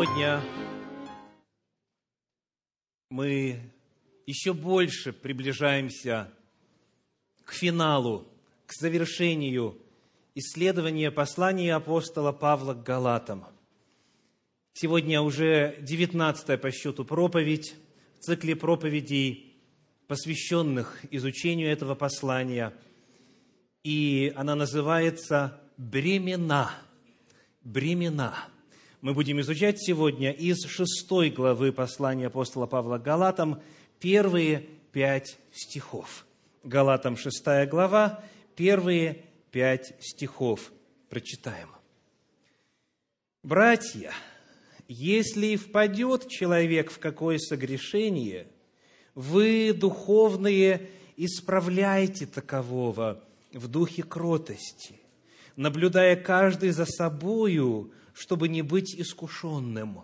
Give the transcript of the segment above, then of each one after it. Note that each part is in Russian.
Сегодня мы еще больше приближаемся к финалу, к завершению исследования послания апостола Павла к Галатам. Сегодня уже девятнадцатая по счету проповедь в цикле проповедей, посвященных изучению этого послания. И она называется «Бремена». Бремена. Мы будем изучать сегодня из шестой главы послания апостола Павла к Галатам первые пять стихов. Галатам шестая глава, первые пять стихов. Прочитаем. «Братья, если впадет человек в какое согрешение, вы, духовные, исправляйте такового в духе кротости, наблюдая каждый за собою, чтобы не быть искушенным.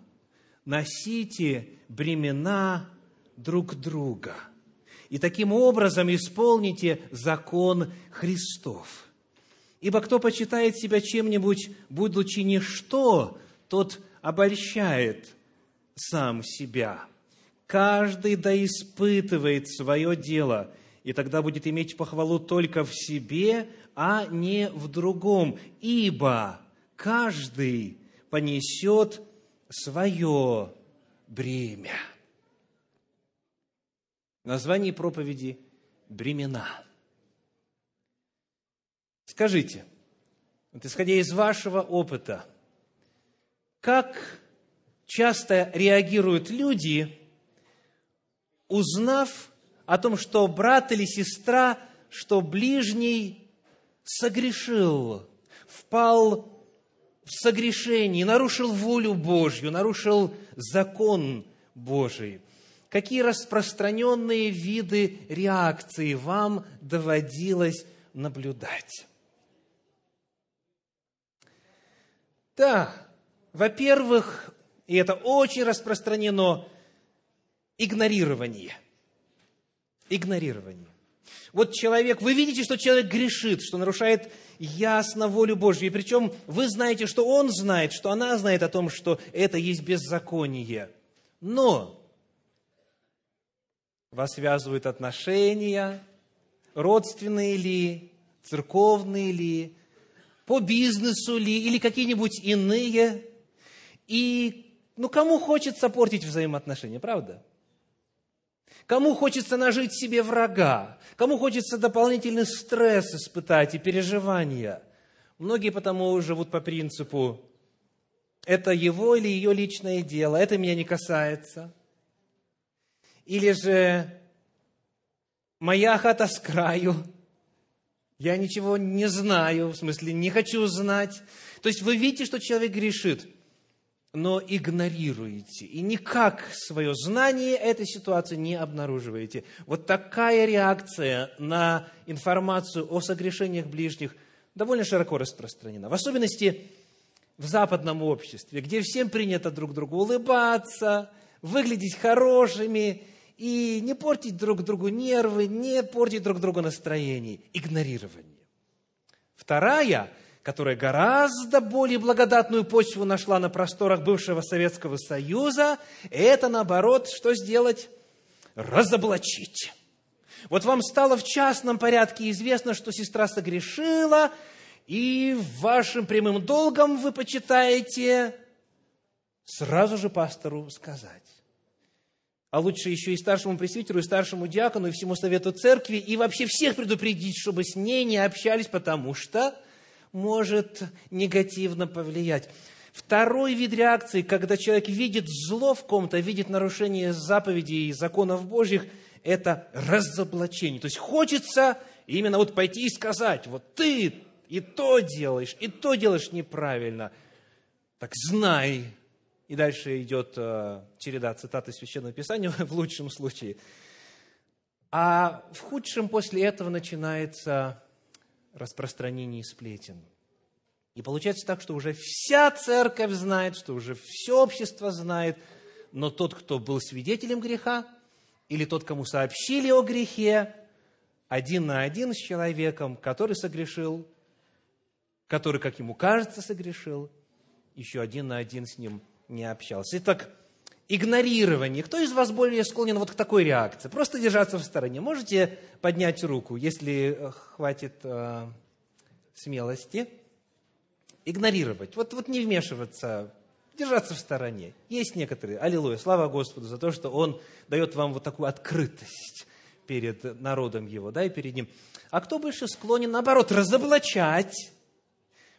Носите бремена друг друга. И таким образом исполните закон Христов. Ибо кто почитает себя чем-нибудь, будучи ничто, тот обольщает сам себя. Каждый да испытывает свое дело, и тогда будет иметь похвалу только в себе, а не в другом. Ибо каждый понесет свое бремя. Название проповеди – «Бремена». Скажите, вот исходя из вашего опыта, как часто реагируют люди, узнав о том, что брат или сестра, что ближний согрешил, впал в согрешении, нарушил волю Божью, нарушил закон Божий. Какие распространенные виды реакции вам доводилось наблюдать? Да, во-первых, и это очень распространено, игнорирование. Игнорирование. Вот человек, вы видите, что человек грешит, что нарушает ясно волю Божью. И причем вы знаете, что он знает, что она знает о том, что это есть беззаконие. Но вас связывают отношения, родственные ли, церковные ли, по бизнесу ли, или какие-нибудь иные. И ну, кому хочется портить взаимоотношения, правда? Кому хочется нажить себе врага? Кому хочется дополнительный стресс испытать и переживания? Многие потому живут по принципу, это его или ее личное дело, это меня не касается. Или же моя хата с краю, я ничего не знаю, в смысле не хочу знать. То есть вы видите, что человек грешит – но игнорируете и никак свое знание этой ситуации не обнаруживаете. Вот такая реакция на информацию о согрешениях ближних довольно широко распространена. В особенности в западном обществе, где всем принято друг другу улыбаться, выглядеть хорошими и не портить друг другу нервы, не портить друг другу настроение. Игнорирование. Вторая – которая гораздо более благодатную почву нашла на просторах бывшего Советского Союза, это, наоборот, что сделать? Разоблачить. Вот вам стало в частном порядке известно, что сестра согрешила, и вашим прямым долгом вы почитаете сразу же пастору сказать. А лучше еще и старшему пресвитеру, и старшему диакону, и всему совету церкви, и вообще всех предупредить, чтобы с ней не общались, потому что может негативно повлиять. Второй вид реакции, когда человек видит зло в ком-то, видит нарушение заповедей и законов Божьих, это разоблачение. То есть хочется именно вот пойти и сказать, вот ты и то делаешь, и то делаешь неправильно. Так знай. И дальше идет э, череда цитаты Священного Писания в лучшем случае. А в худшем после этого начинается распространении сплетен. И получается так, что уже вся церковь знает, что уже все общество знает, но тот, кто был свидетелем греха, или тот, кому сообщили о грехе, один на один с человеком, который согрешил, который, как ему кажется, согрешил, еще один на один с ним не общался. Итак, игнорирование. Кто из вас более склонен вот к такой реакции? Просто держаться в стороне. Можете поднять руку, если э, хватит э, смелости. Игнорировать. Вот, вот не вмешиваться, держаться в стороне. Есть некоторые, аллилуйя, слава Господу за то, что Он дает вам вот такую открытость перед народом Его, да, и перед Ним. А кто больше склонен, наоборот, разоблачать?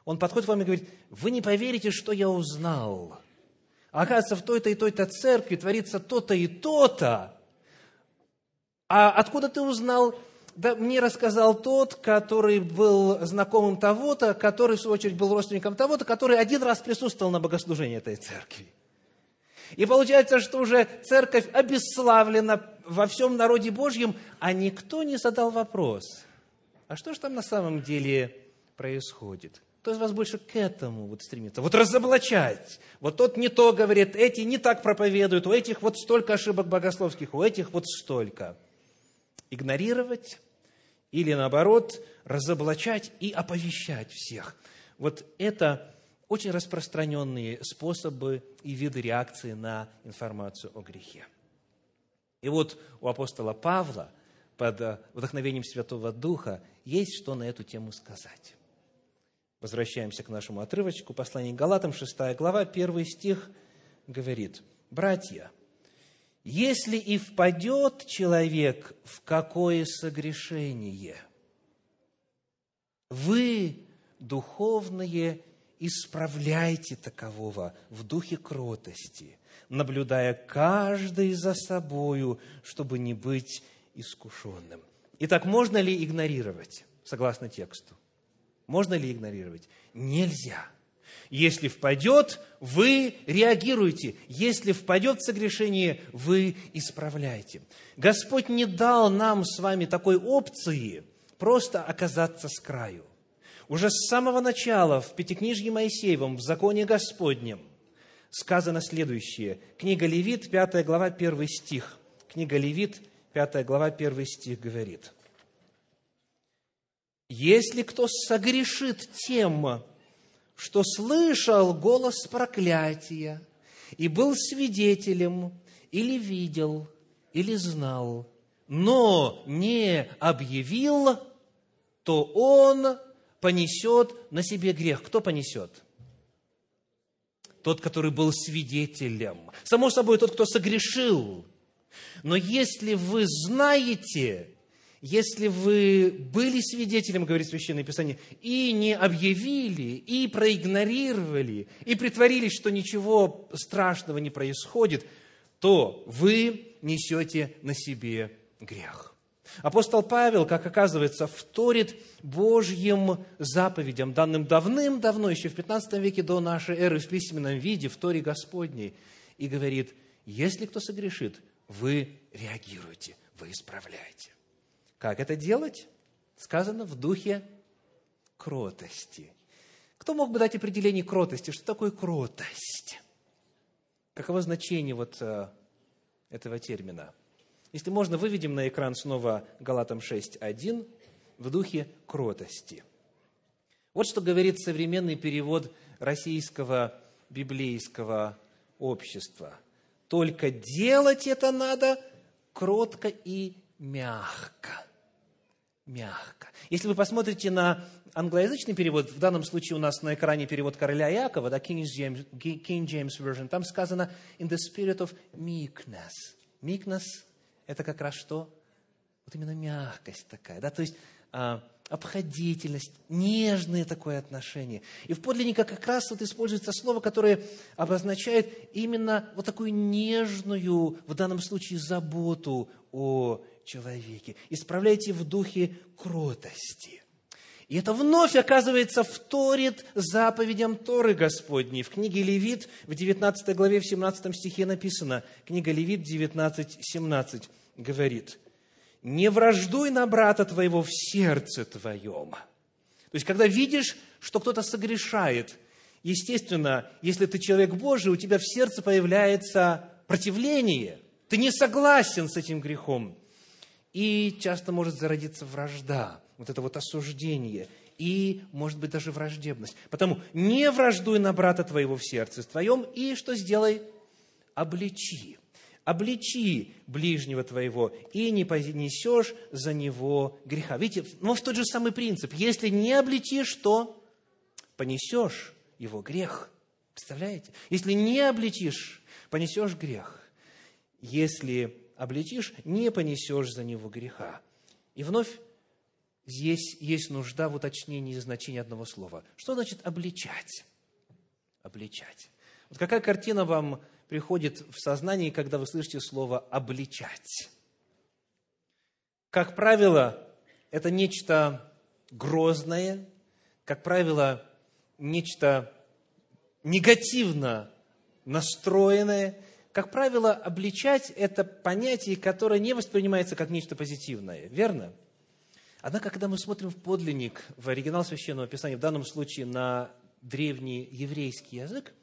Он подходит к вам и говорит, вы не поверите, что я узнал оказывается, в той-то и той-то церкви творится то-то и то-то. А откуда ты узнал? Да мне рассказал тот, который был знакомым того-то, который, в свою очередь, был родственником того-то, который один раз присутствовал на богослужении этой церкви. И получается, что уже церковь обесславлена во всем народе Божьем, а никто не задал вопрос, а что же там на самом деле происходит? Кто из вас больше к этому вот стремится? Вот разоблачать. Вот тот не то говорит, эти не так проповедуют, у этих вот столько ошибок богословских, у этих вот столько. Игнорировать или наоборот разоблачать и оповещать всех. Вот это очень распространенные способы и виды реакции на информацию о грехе. И вот у апостола Павла под вдохновением Святого Духа есть что на эту тему сказать. Возвращаемся к нашему отрывочку. Послание к Галатам, 6 глава, 1 стих говорит, «Братья, если и впадет человек в какое согрешение, вы, духовные, исправляйте такового в духе кротости, наблюдая каждый за собою, чтобы не быть искушенным». Итак, можно ли игнорировать, согласно тексту? Можно ли игнорировать? Нельзя. Если впадет, вы реагируете. Если впадет в согрешение, вы исправляете. Господь не дал нам с вами такой опции просто оказаться с краю. Уже с самого начала в Пятикнижье Моисеевом, в Законе Господнем, сказано следующее. Книга Левит, 5 глава, 1 стих. Книга Левит, 5 глава, 1 стих говорит – если кто согрешит тем, что слышал голос проклятия и был свидетелем, или видел, или знал, но не объявил, то он понесет на себе грех. Кто понесет? Тот, который был свидетелем. Само собой, тот, кто согрешил. Но если вы знаете, если вы были свидетелем, говорит Священное Писание, и не объявили, и проигнорировали, и притворились, что ничего страшного не происходит, то вы несете на себе грех. Апостол Павел, как оказывается, вторит Божьим заповедям, данным давным-давно, еще в 15 веке до нашей эры, в письменном виде, в Торе Господней, и говорит, если кто согрешит, вы реагируете, вы исправляете. Как это делать? Сказано в духе кротости. Кто мог бы дать определение кротости? Что такое кротость? Каково значение вот э, этого термина? Если можно, выведем на экран снова Галатам 6.1 в духе кротости. Вот что говорит современный перевод российского библейского общества. Только делать это надо кротко и мягко мягко. Если вы посмотрите на англоязычный перевод, в данном случае у нас на экране перевод короля Якова, да, King James, King James Version, там сказано «in the spirit of meekness». Meekness – это как раз что? Вот именно мягкость такая, да, то есть а, обходительность, нежное такое отношение. И в подлиннике как раз вот используется слово, которое обозначает именно вот такую нежную, в данном случае, заботу о человеке. Исправляйте в духе кротости. И это вновь, оказывается, вторит заповедям Торы Господней. В книге Левит, в 19 главе, в 17 стихе написано, книга Левит 19, 17 говорит, «Не враждуй на брата твоего в сердце твоем». То есть, когда видишь, что кто-то согрешает, естественно, если ты человек Божий, у тебя в сердце появляется противление. Ты не согласен с этим грехом и часто может зародиться вражда, вот это вот осуждение. и, может быть, даже враждебность. Потому не враждуй на брата твоего в сердце твоем, и что сделай? Обличи. Обличи ближнего твоего, и не понесешь за него греха. Видите, ну, в тот же самый принцип. Если не обличишь, то понесешь его грех. Представляете? Если не обличишь, понесешь грех. Если обличишь, не понесешь за него греха. И вновь здесь есть нужда в уточнении значения одного слова. Что значит обличать? Обличать. Вот какая картина вам приходит в сознание, когда вы слышите слово «обличать»? Как правило, это нечто грозное, как правило, нечто негативно настроенное. Как правило, обличать – это понятие, которое не воспринимается как нечто позитивное, верно? Однако, когда мы смотрим в подлинник, в оригинал Священного Писания, в данном случае на древний еврейский язык,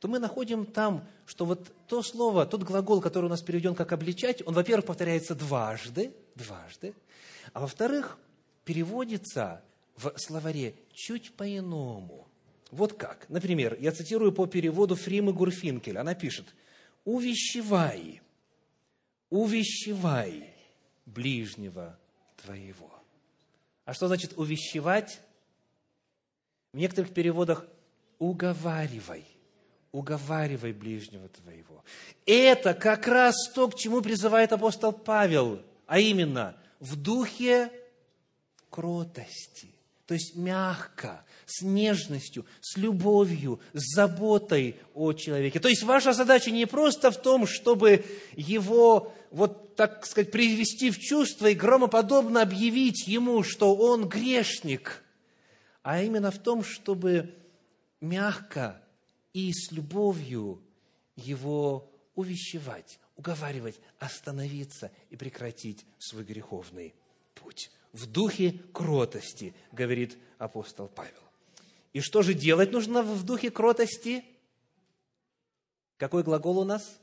то мы находим там, что вот то слово, тот глагол, который у нас переведен как «обличать», он, во-первых, повторяется дважды, дважды, а во-вторых, переводится в словаре чуть по-иному. Вот как. Например, я цитирую по переводу Фримы Гурфинкель. Она пишет, «Увещевай, увещевай ближнего твоего». А что значит увещевать? В некоторых переводах уговаривай, уговаривай ближнего твоего. Это как раз то, к чему призывает апостол Павел, а именно в духе кротости, то есть мягко, с нежностью, с любовью, с заботой о человеке. То есть ваша задача не просто в том, чтобы его, вот так сказать, привести в чувство и громоподобно объявить ему, что он грешник, а именно в том, чтобы мягко и с любовью его увещевать, уговаривать, остановиться и прекратить свой греховный путь. В духе кротости, говорит апостол Павел. И что же делать нужно в духе кротости? Какой глагол у нас?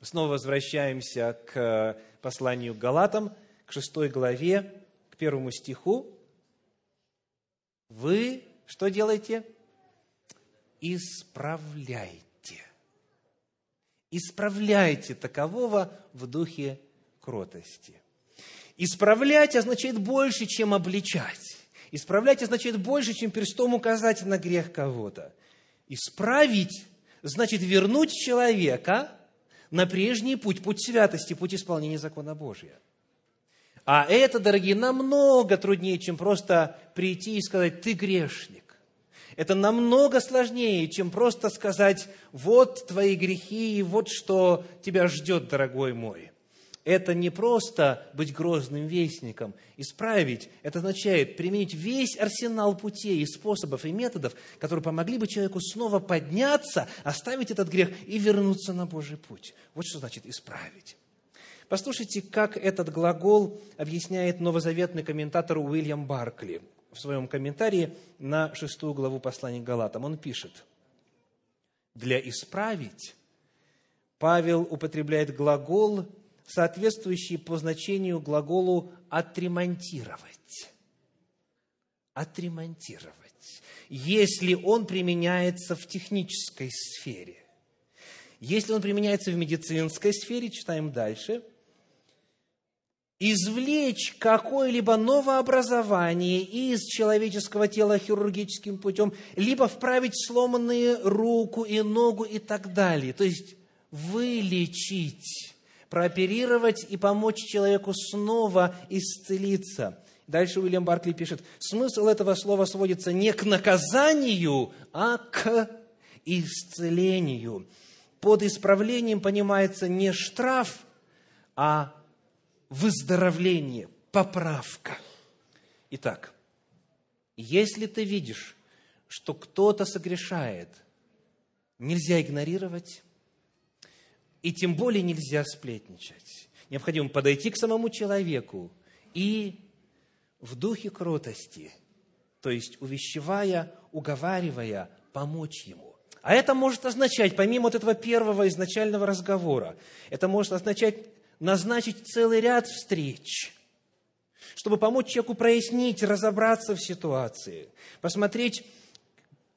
Снова возвращаемся к посланию к Галатам, к шестой главе, к первому стиху. Вы что делаете? Исправляйте. Исправляйте такового в духе кротости. Исправлять означает больше, чем обличать. Исправлять означает больше, чем перстом указать на грех кого-то. Исправить значит вернуть человека на прежний путь, путь святости, путь исполнения закона Божия. А это, дорогие, намного труднее, чем просто прийти и сказать, ты грешник. Это намного сложнее, чем просто сказать, вот твои грехи, и вот что тебя ждет, дорогой мой это не просто быть грозным вестником. Исправить – это означает применить весь арсенал путей и способов и методов, которые помогли бы человеку снова подняться, оставить этот грех и вернуться на Божий путь. Вот что значит исправить. Послушайте, как этот глагол объясняет новозаветный комментатор Уильям Баркли в своем комментарии на шестую главу послания к Галатам. Он пишет, «Для исправить Павел употребляет глагол соответствующий по значению глаголу «отремонтировать». Отремонтировать. Если он применяется в технической сфере. Если он применяется в медицинской сфере, читаем дальше, извлечь какое-либо новообразование из человеческого тела хирургическим путем, либо вправить сломанные руку и ногу и так далее. То есть вылечить прооперировать и помочь человеку снова исцелиться. Дальше Уильям Баркли пишет, смысл этого слова сводится не к наказанию, а к исцелению. Под исправлением понимается не штраф, а выздоровление, поправка. Итак, если ты видишь, что кто-то согрешает, нельзя игнорировать, и тем более нельзя сплетничать. Необходимо подойти к самому человеку и в духе кротости, то есть увещевая, уговаривая, помочь ему. А это может означать, помимо вот этого первого изначального разговора, это может означать назначить целый ряд встреч, чтобы помочь человеку прояснить, разобраться в ситуации, посмотреть,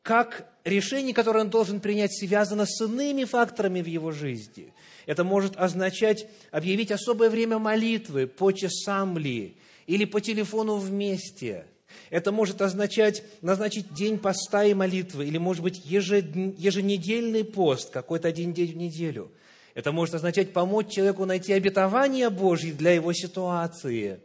как решение, которое он должен принять, связано с иными факторами в его жизни. Это может означать объявить особое время молитвы по часам ли, или по телефону вместе. Это может означать назначить день поста и молитвы, или, может быть, еженедельный пост, какой-то один день в неделю. Это может означать помочь человеку найти обетование Божье для его ситуации,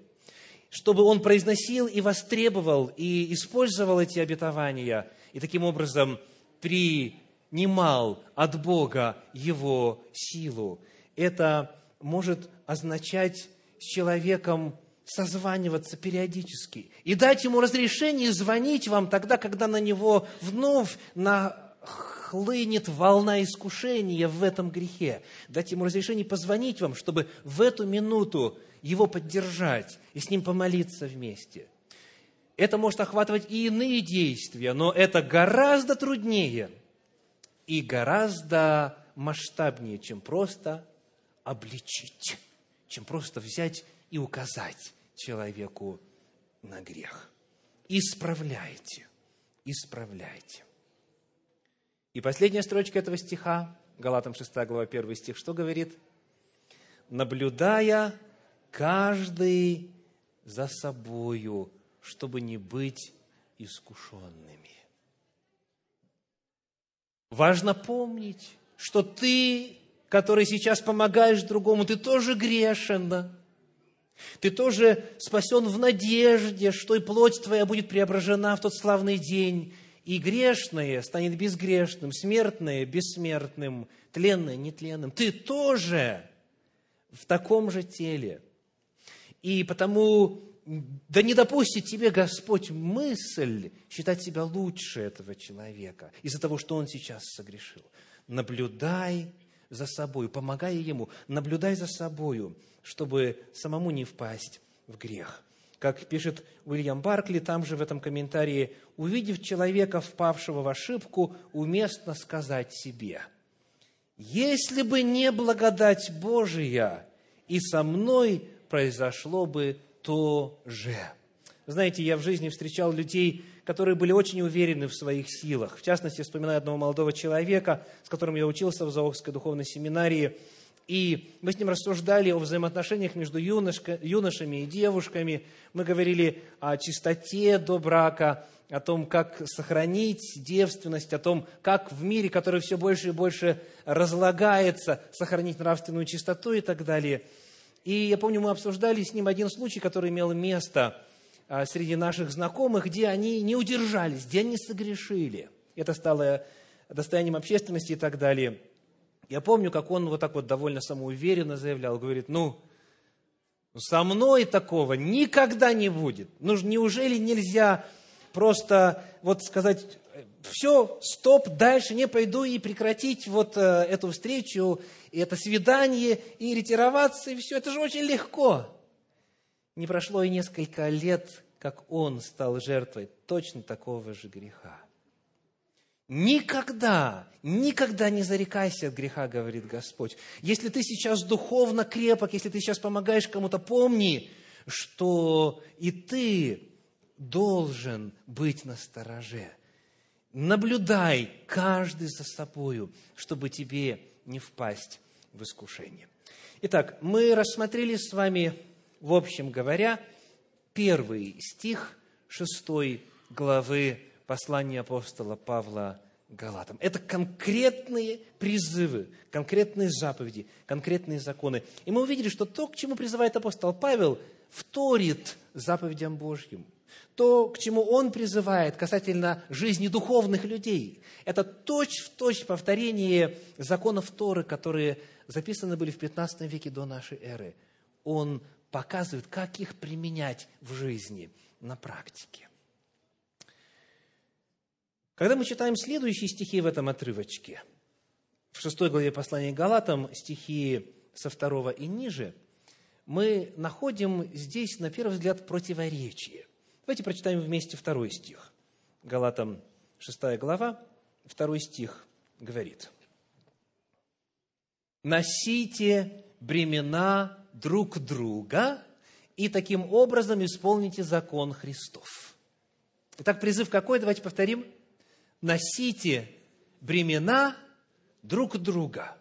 чтобы он произносил и востребовал, и использовал эти обетования, и таким образом принимал от Бога его силу. Это может означать с человеком созваниваться периодически и дать ему разрешение звонить вам тогда, когда на него вновь нахлынет волна искушения в этом грехе. Дать ему разрешение позвонить вам, чтобы в эту минуту его поддержать и с ним помолиться вместе. Это может охватывать и иные действия, но это гораздо труднее и гораздо масштабнее, чем просто обличить, чем просто взять и указать человеку на грех. Исправляйте, исправляйте. И последняя строчка этого стиха, Галатам 6 глава 1 стих, что говорит? «Наблюдая каждый за собою, чтобы не быть искушенными». Важно помнить, что ты, который сейчас помогаешь другому, ты тоже грешен, ты тоже спасен в надежде, что и плоть твоя будет преображена в тот славный день, и грешное станет безгрешным, смертное – бессмертным, тленное – нетленным. Ты тоже в таком же теле. И потому да не допустит тебе Господь мысль считать себя лучше этого человека из-за того, что он сейчас согрешил. Наблюдай за собой, помогай ему, наблюдай за собою, чтобы самому не впасть в грех. Как пишет Уильям Баркли, там же в этом комментарии, увидев человека, впавшего в ошибку, уместно сказать себе, «Если бы не благодать Божия, и со мной произошло бы то же». Знаете, я в жизни встречал людей, которые были очень уверены в своих силах. В частности, вспоминаю одного молодого человека, с которым я учился в Заокской духовной семинарии, и мы с ним рассуждали о взаимоотношениях между юношка, юношами и девушками. Мы говорили о чистоте до брака, о том, как сохранить девственность, о том, как в мире, который все больше и больше разлагается, сохранить нравственную чистоту и так далее. И я помню, мы обсуждали с ним один случай, который имел место – а, среди наших знакомых, где они не удержались, где они согрешили. Это стало достоянием общественности и так далее. Я помню, как он вот так вот довольно самоуверенно заявлял, говорит, ну, со мной такого никогда не будет. Ну, неужели нельзя просто вот сказать, все, стоп, дальше не пойду и прекратить вот э, эту встречу, и это свидание, и ретироваться, и все. Это же очень легко. Не прошло и несколько лет, как он стал жертвой точно такого же греха. Никогда, никогда не зарекайся от греха, говорит Господь. Если ты сейчас духовно крепок, если ты сейчас помогаешь кому-то, помни, что и ты должен быть на стороже. Наблюдай каждый за собою, чтобы тебе не впасть в искушение. Итак, мы рассмотрели с вами в общем говоря, первый стих шестой главы послания апостола Павла Галатам. Это конкретные призывы, конкретные заповеди, конкретные законы. И мы увидели, что то, к чему призывает апостол Павел, вторит заповедям Божьим. То, к чему он призывает касательно жизни духовных людей, это точь-в-точь точь повторение законов Торы, которые записаны были в 15 веке до нашей эры. Он показывает, как их применять в жизни на практике. Когда мы читаем следующие стихи в этом отрывочке, в шестой главе послания Галатам, стихи со второго и ниже, мы находим здесь, на первый взгляд, противоречие. Давайте прочитаем вместе второй стих. Галатам, шестая глава, второй стих говорит. «Носите бремена друг друга и таким образом исполните закон Христов. Итак, призыв какой? Давайте повторим. Носите бремена друг друга.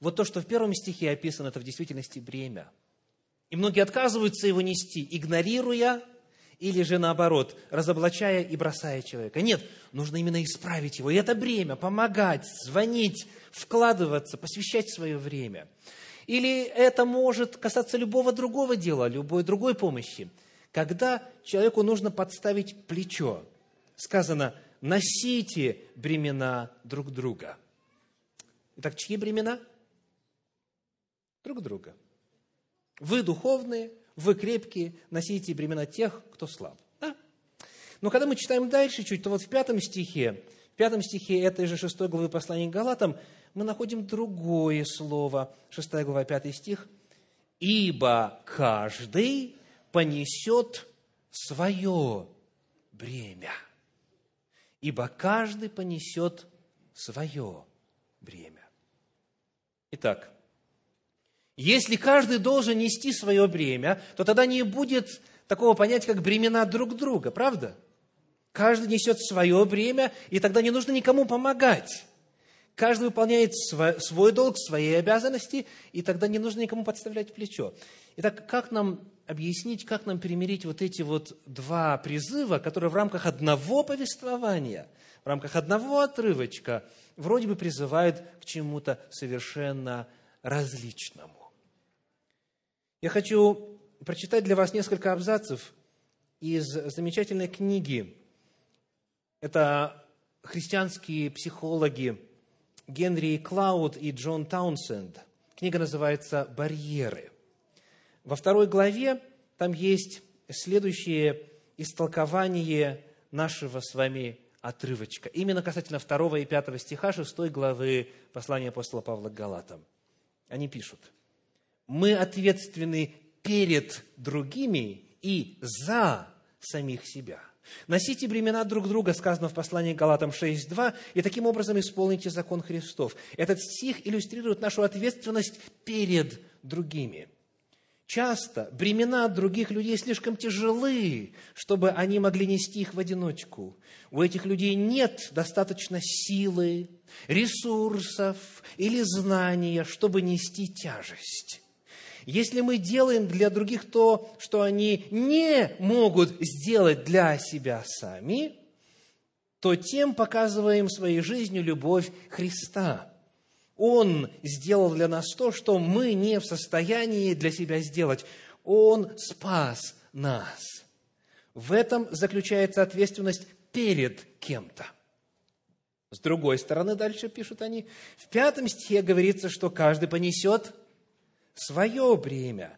Вот то, что в первом стихе описано, это в действительности бремя. И многие отказываются его нести, игнорируя или же наоборот, разоблачая и бросая человека. Нет, нужно именно исправить его. И это бремя, помогать, звонить, вкладываться, посвящать свое время. Или это может касаться любого другого дела, любой другой помощи. Когда человеку нужно подставить плечо, сказано, носите бремена друг друга. Итак, чьи бремена? Друг друга. Вы духовные, вы крепкие, носите бремена тех, кто слаб. Да? Но когда мы читаем дальше чуть, то вот в пятом стихе, в пятом стихе этой же шестой главы послания к Галатам, мы находим другое слово, шестая глава, пятый стих. «Ибо каждый понесет свое бремя». Ибо каждый понесет свое бремя. Итак, если каждый должен нести свое бремя, то тогда не будет такого понятия, как бремена друг друга, правда? Каждый несет свое бремя, и тогда не нужно никому помогать. Каждый выполняет свой долг, свои обязанности, и тогда не нужно никому подставлять плечо. Итак, как нам объяснить, как нам примирить вот эти вот два призыва, которые в рамках одного повествования, в рамках одного отрывочка вроде бы призывают к чему-то совершенно различному? Я хочу прочитать для вас несколько абзацев из замечательной книги. Это христианские психологи Генри Клауд и Джон Таунсенд. Книга называется «Барьеры». Во второй главе там есть следующее истолкование нашего с вами отрывочка. Именно касательно второго и пятого стиха шестой главы послания апостола Павла к Галатам. Они пишут – мы ответственны перед другими и за самих себя. Носите бремена друг друга, сказано в послании Галатам 6.2, и таким образом исполните закон Христов. Этот стих иллюстрирует нашу ответственность перед другими. Часто бремена других людей слишком тяжелы, чтобы они могли нести их в одиночку. У этих людей нет достаточно силы, ресурсов или знания, чтобы нести тяжесть. Если мы делаем для других то, что они не могут сделать для себя сами, то тем показываем своей жизнью любовь Христа. Он сделал для нас то, что мы не в состоянии для себя сделать. Он спас нас. В этом заключается ответственность перед кем-то. С другой стороны, дальше пишут они, в пятом стихе говорится, что каждый понесет свое бремя.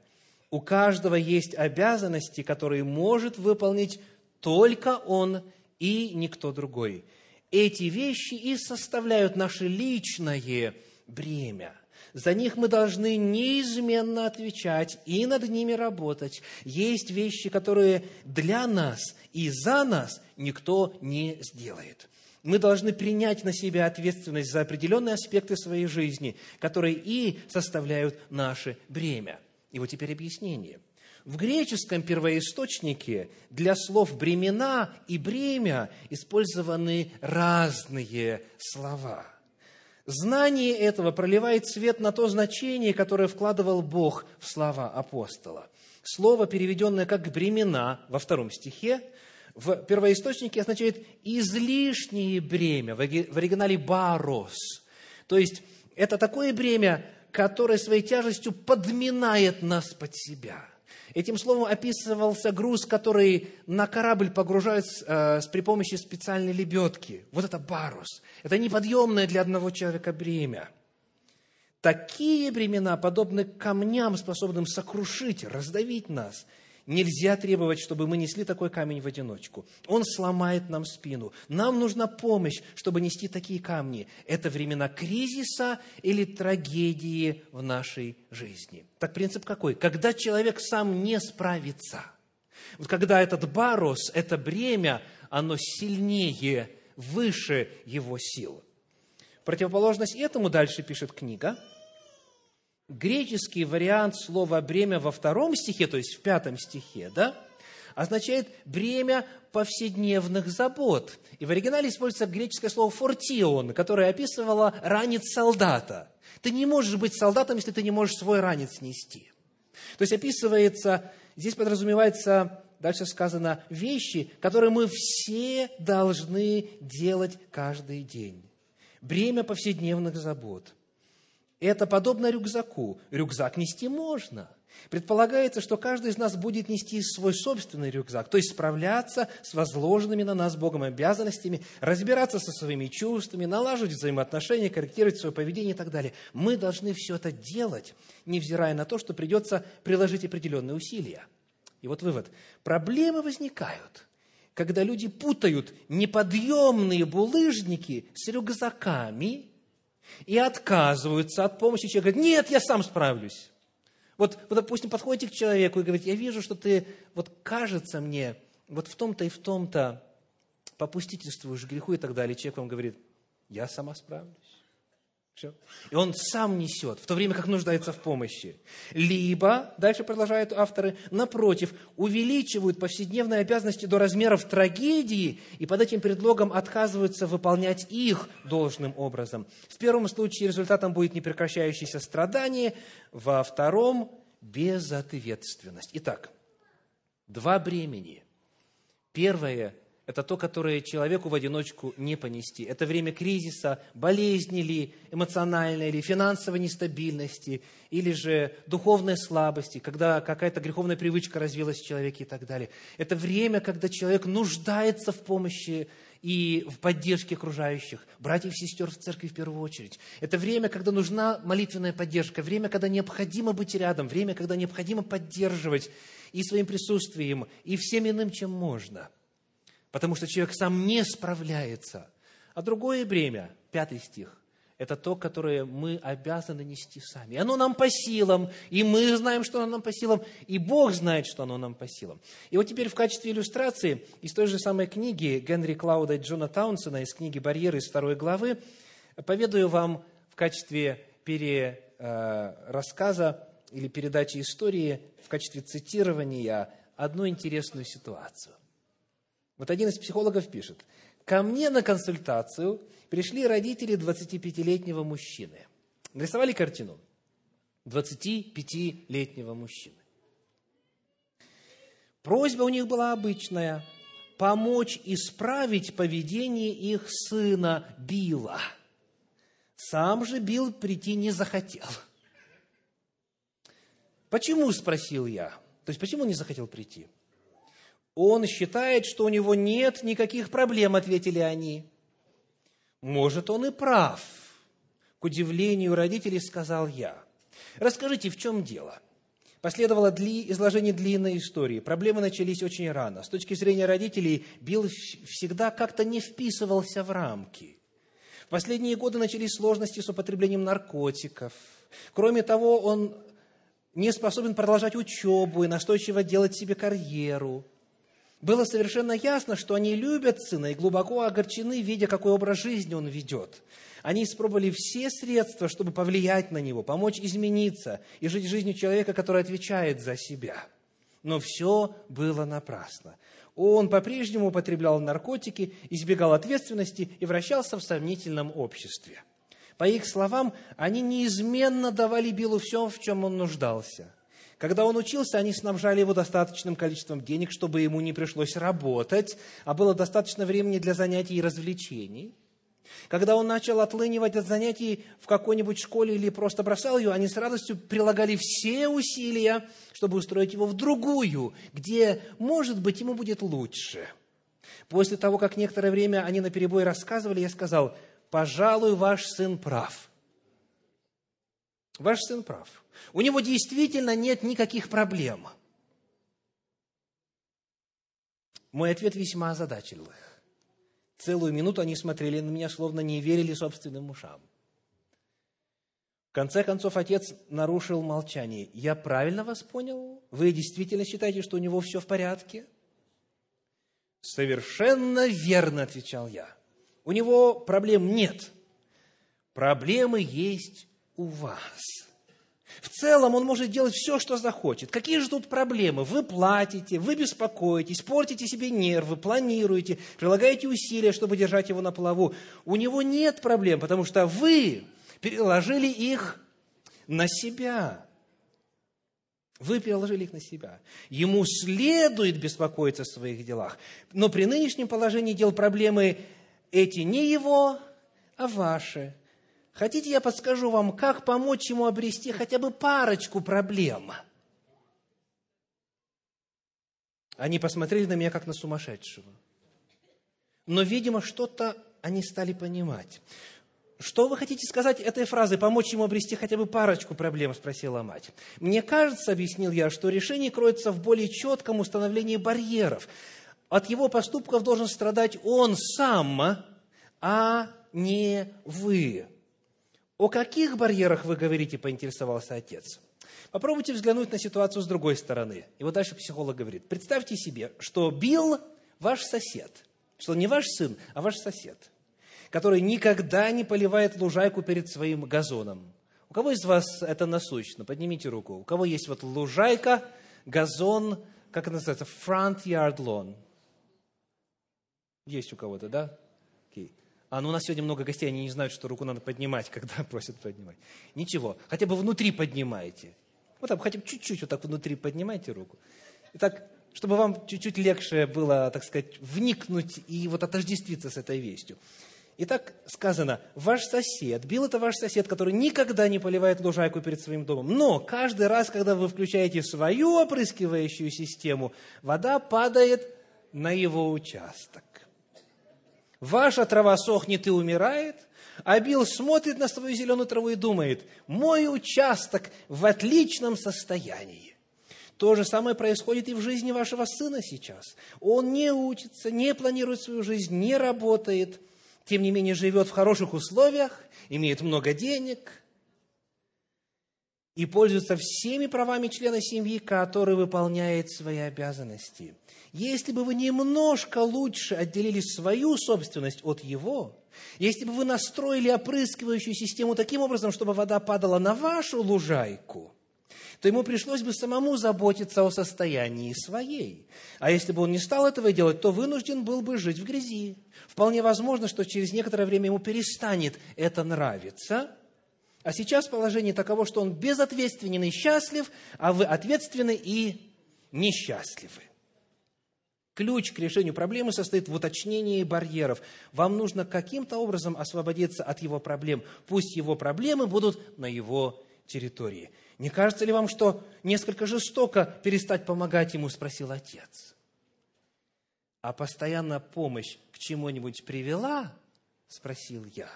У каждого есть обязанности, которые может выполнить только он и никто другой. Эти вещи и составляют наше личное бремя. За них мы должны неизменно отвечать и над ними работать. Есть вещи, которые для нас и за нас никто не сделает мы должны принять на себя ответственность за определенные аспекты своей жизни, которые и составляют наше бремя. И вот теперь объяснение. В греческом первоисточнике для слов «бремена» и «бремя» использованы разные слова. Знание этого проливает свет на то значение, которое вкладывал Бог в слова апостола. Слово, переведенное как «бремена» во втором стихе, в первоисточнике означает излишнее бремя, в оригинале «барос». То есть, это такое бремя, которое своей тяжестью подминает нас под себя. Этим словом описывался груз, который на корабль погружают э, при помощи специальной лебедки. Вот это барус. Это неподъемное для одного человека бремя. Такие бремена подобны камням, способным сокрушить, раздавить нас – Нельзя требовать, чтобы мы несли такой камень в одиночку. Он сломает нам спину. Нам нужна помощь, чтобы нести такие камни. Это времена кризиса или трагедии в нашей жизни. Так принцип какой? Когда человек сам не справится. Вот когда этот барос, это бремя, оно сильнее, выше его сил. Противоположность этому дальше пишет книга. Греческий вариант слова «бремя» во втором стихе, то есть в пятом стихе, да, означает бремя повседневных забот. И в оригинале используется греческое слово «фортион», которое описывало ранец солдата. Ты не можешь быть солдатом, если ты не можешь свой ранец нести. То есть описывается, здесь подразумевается, дальше сказано, вещи, которые мы все должны делать каждый день. Бремя повседневных забот. Это подобно рюкзаку. Рюкзак нести можно – Предполагается, что каждый из нас будет нести свой собственный рюкзак, то есть справляться с возложенными на нас Богом обязанностями, разбираться со своими чувствами, налаживать взаимоотношения, корректировать свое поведение и так далее. Мы должны все это делать, невзирая на то, что придется приложить определенные усилия. И вот вывод. Проблемы возникают, когда люди путают неподъемные булыжники с рюкзаками и отказываются от помощи. Человек говорит, нет, я сам справлюсь. Вот, вот, допустим, подходите к человеку и говорите, я вижу, что ты, вот кажется мне, вот в том-то и в том-то попустительствуешь греху и так далее. Человек вам говорит, я сама справлюсь. Все. И он сам несет, в то время как нуждается в помощи. Либо, дальше продолжают авторы, напротив, увеличивают повседневные обязанности до размеров трагедии и под этим предлогом отказываются выполнять их должным образом. В первом случае результатом будет непрекращающееся страдание, во втором – безответственность. Итак, два бремени. Первое это то, которое человеку в одиночку не понести. Это время кризиса, болезни ли, эмоциональной или финансовой нестабильности, или же духовной слабости, когда какая-то греховная привычка развилась в человеке и так далее. Это время, когда человек нуждается в помощи и в поддержке окружающих, братьев и сестер в церкви в первую очередь. Это время, когда нужна молитвенная поддержка, время, когда необходимо быть рядом, время, когда необходимо поддерживать и своим присутствием, и всем иным, чем можно – потому что человек сам не справляется. А другое бремя, пятый стих, это то, которое мы обязаны нести сами. Оно нам по силам, и мы знаем, что оно нам по силам, и Бог знает, что оно нам по силам. И вот теперь в качестве иллюстрации из той же самой книги Генри Клауда и Джона Таунсона, из книги «Барьеры» из второй главы, поведаю вам в качестве перерассказа или передачи истории, в качестве цитирования одну интересную ситуацию. Вот один из психологов пишет, ко мне на консультацию пришли родители 25-летнего мужчины. Нарисовали картину 25-летнего мужчины. Просьба у них была обычная – помочь исправить поведение их сына Билла. Сам же Билл прийти не захотел. Почему, спросил я. То есть, почему не захотел прийти? Он считает, что у него нет никаких проблем, ответили они. Может, он и прав. К удивлению родителей сказал я. Расскажите, в чем дело? Последовало дли, изложение длинной истории. Проблемы начались очень рано. С точки зрения родителей, Билл всегда как-то не вписывался в рамки. В последние годы начались сложности с употреблением наркотиков. Кроме того, он не способен продолжать учебу и настойчиво делать себе карьеру было совершенно ясно, что они любят сына и глубоко огорчены, видя, какой образ жизни он ведет. Они испробовали все средства, чтобы повлиять на него, помочь измениться и жить жизнью человека, который отвечает за себя. Но все было напрасно. Он по-прежнему употреблял наркотики, избегал ответственности и вращался в сомнительном обществе. По их словам, они неизменно давали Биллу все, в чем он нуждался – когда он учился, они снабжали его достаточным количеством денег, чтобы ему не пришлось работать, а было достаточно времени для занятий и развлечений. Когда он начал отлынивать от занятий в какой-нибудь школе или просто бросал ее, они с радостью прилагали все усилия, чтобы устроить его в другую, где, может быть, ему будет лучше. После того, как некоторое время они на перебой рассказывали, я сказал, пожалуй, ваш сын прав. Ваш сын прав. У него действительно нет никаких проблем. Мой ответ весьма озадачил их. Целую минуту они смотрели на меня, словно не верили собственным ушам. В конце концов, отец нарушил молчание. «Я правильно вас понял? Вы действительно считаете, что у него все в порядке?» «Совершенно верно», – отвечал я. «У него проблем нет. Проблемы есть у вас. В целом он может делать все, что захочет. Какие же тут проблемы? Вы платите, вы беспокоитесь, портите себе нервы, планируете, прилагаете усилия, чтобы держать его на плаву. У него нет проблем, потому что вы переложили их на себя. Вы переложили их на себя. Ему следует беспокоиться о своих делах. Но при нынешнем положении дел проблемы эти не его, а ваши. Хотите, я подскажу вам, как помочь ему обрести хотя бы парочку проблем? Они посмотрели на меня, как на сумасшедшего. Но, видимо, что-то они стали понимать. Что вы хотите сказать этой фразой, помочь ему обрести хотя бы парочку проблем, спросила мать. Мне кажется, объяснил я, что решение кроется в более четком установлении барьеров. От его поступков должен страдать он сам, а не вы. О каких барьерах вы говорите, поинтересовался отец. Попробуйте взглянуть на ситуацию с другой стороны. И вот дальше психолог говорит, представьте себе, что Билл ваш сосед, что не ваш сын, а ваш сосед, который никогда не поливает лужайку перед своим газоном. У кого из вас это насущно? Поднимите руку. У кого есть вот лужайка, газон, как это называется, front yard lawn? Есть у кого-то, да? А, ну у нас сегодня много гостей, они не знают, что руку надо поднимать, когда просят поднимать. Ничего, хотя бы внутри поднимайте. Вот там хотя бы чуть-чуть вот так внутри поднимайте руку. Итак, чтобы вам чуть-чуть легче было, так сказать, вникнуть и вот отождествиться с этой вестью. Итак, сказано, ваш сосед, Билл это ваш сосед, который никогда не поливает лужайку перед своим домом. Но каждый раз, когда вы включаете свою опрыскивающую систему, вода падает на его участок. Ваша трава сохнет и умирает, а Билл смотрит на свою зеленую траву и думает, мой участок в отличном состоянии. То же самое происходит и в жизни вашего сына сейчас. Он не учится, не планирует свою жизнь, не работает, тем не менее живет в хороших условиях, имеет много денег и пользуется всеми правами члена семьи, который выполняет свои обязанности. Если бы вы немножко лучше отделили свою собственность от его, если бы вы настроили опрыскивающую систему таким образом, чтобы вода падала на вашу лужайку, то ему пришлось бы самому заботиться о состоянии своей. А если бы он не стал этого делать, то вынужден был бы жить в грязи. Вполне возможно, что через некоторое время ему перестанет это нравиться. А сейчас положение таково, что он безответственен и счастлив, а вы ответственны и несчастливы. Ключ к решению проблемы состоит в уточнении барьеров. Вам нужно каким-то образом освободиться от его проблем. Пусть его проблемы будут на его территории. Не кажется ли вам, что несколько жестоко перестать помогать ему, спросил отец. А постоянная помощь к чему-нибудь привела? Спросил я.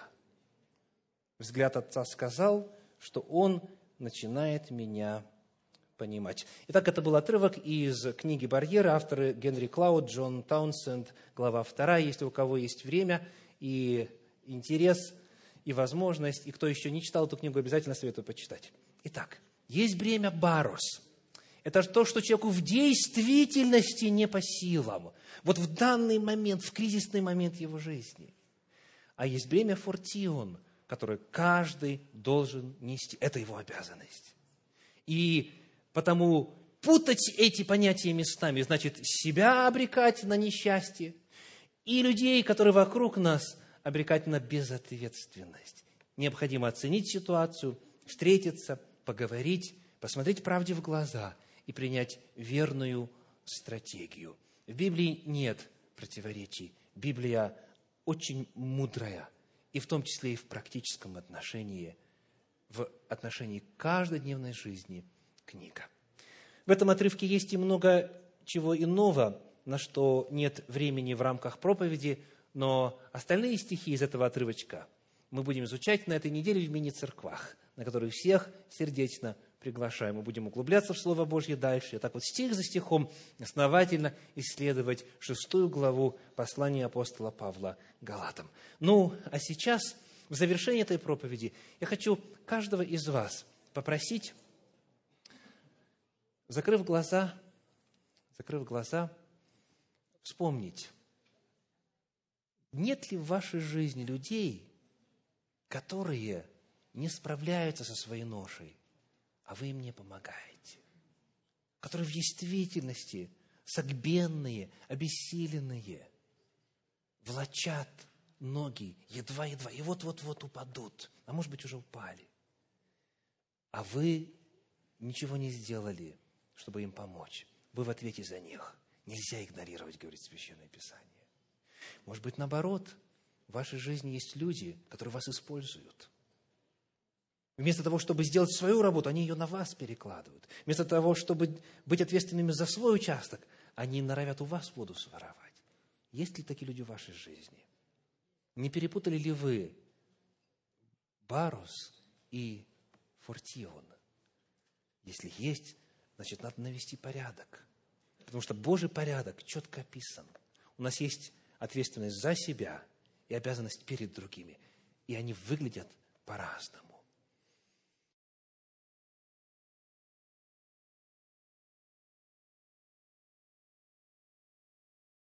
Взгляд отца сказал, что он начинает меня понимать. Итак, это был отрывок из книги «Барьеры», авторы Генри Клауд, Джон Таунсенд, глава 2. Если у кого есть время и интерес, и возможность, и кто еще не читал эту книгу, обязательно советую почитать. Итак, есть бремя барос. Это то, что человеку в действительности не по силам. Вот в данный момент, в кризисный момент его жизни. А есть бремя фортион, которое каждый должен нести. Это его обязанность. И Потому путать эти понятия местами, значит, себя обрекать на несчастье и людей, которые вокруг нас, обрекать на безответственность. Необходимо оценить ситуацию, встретиться, поговорить, посмотреть правде в глаза и принять верную стратегию. В Библии нет противоречий. Библия очень мудрая, и в том числе и в практическом отношении, в отношении каждодневной жизни – книга. В этом отрывке есть и много чего иного, на что нет времени в рамках проповеди, но остальные стихи из этого отрывочка мы будем изучать на этой неделе в мини-церквах, на которые всех сердечно приглашаем. Мы будем углубляться в Слово Божье дальше. И так вот стих за стихом основательно исследовать шестую главу послания апостола Павла Галатам. Ну, а сейчас, в завершении этой проповеди, я хочу каждого из вас попросить закрыв глаза, закрыв глаза, вспомнить, нет ли в вашей жизни людей, которые не справляются со своей ношей, а вы им не помогаете. Которые в действительности согбенные, обессиленные, влачат ноги едва-едва, и вот-вот-вот упадут, а может быть уже упали. А вы ничего не сделали, чтобы им помочь. Вы в ответе за них. Нельзя игнорировать, говорит Священное Писание. Может быть, наоборот, в вашей жизни есть люди, которые вас используют. Вместо того, чтобы сделать свою работу, они ее на вас перекладывают. Вместо того, чтобы быть ответственными за свой участок, они норовят у вас воду своровать. Есть ли такие люди в вашей жизни? Не перепутали ли вы Барус и Фортион? Если есть, значит, надо навести порядок. Потому что Божий порядок четко описан. У нас есть ответственность за себя и обязанность перед другими. И они выглядят по-разному.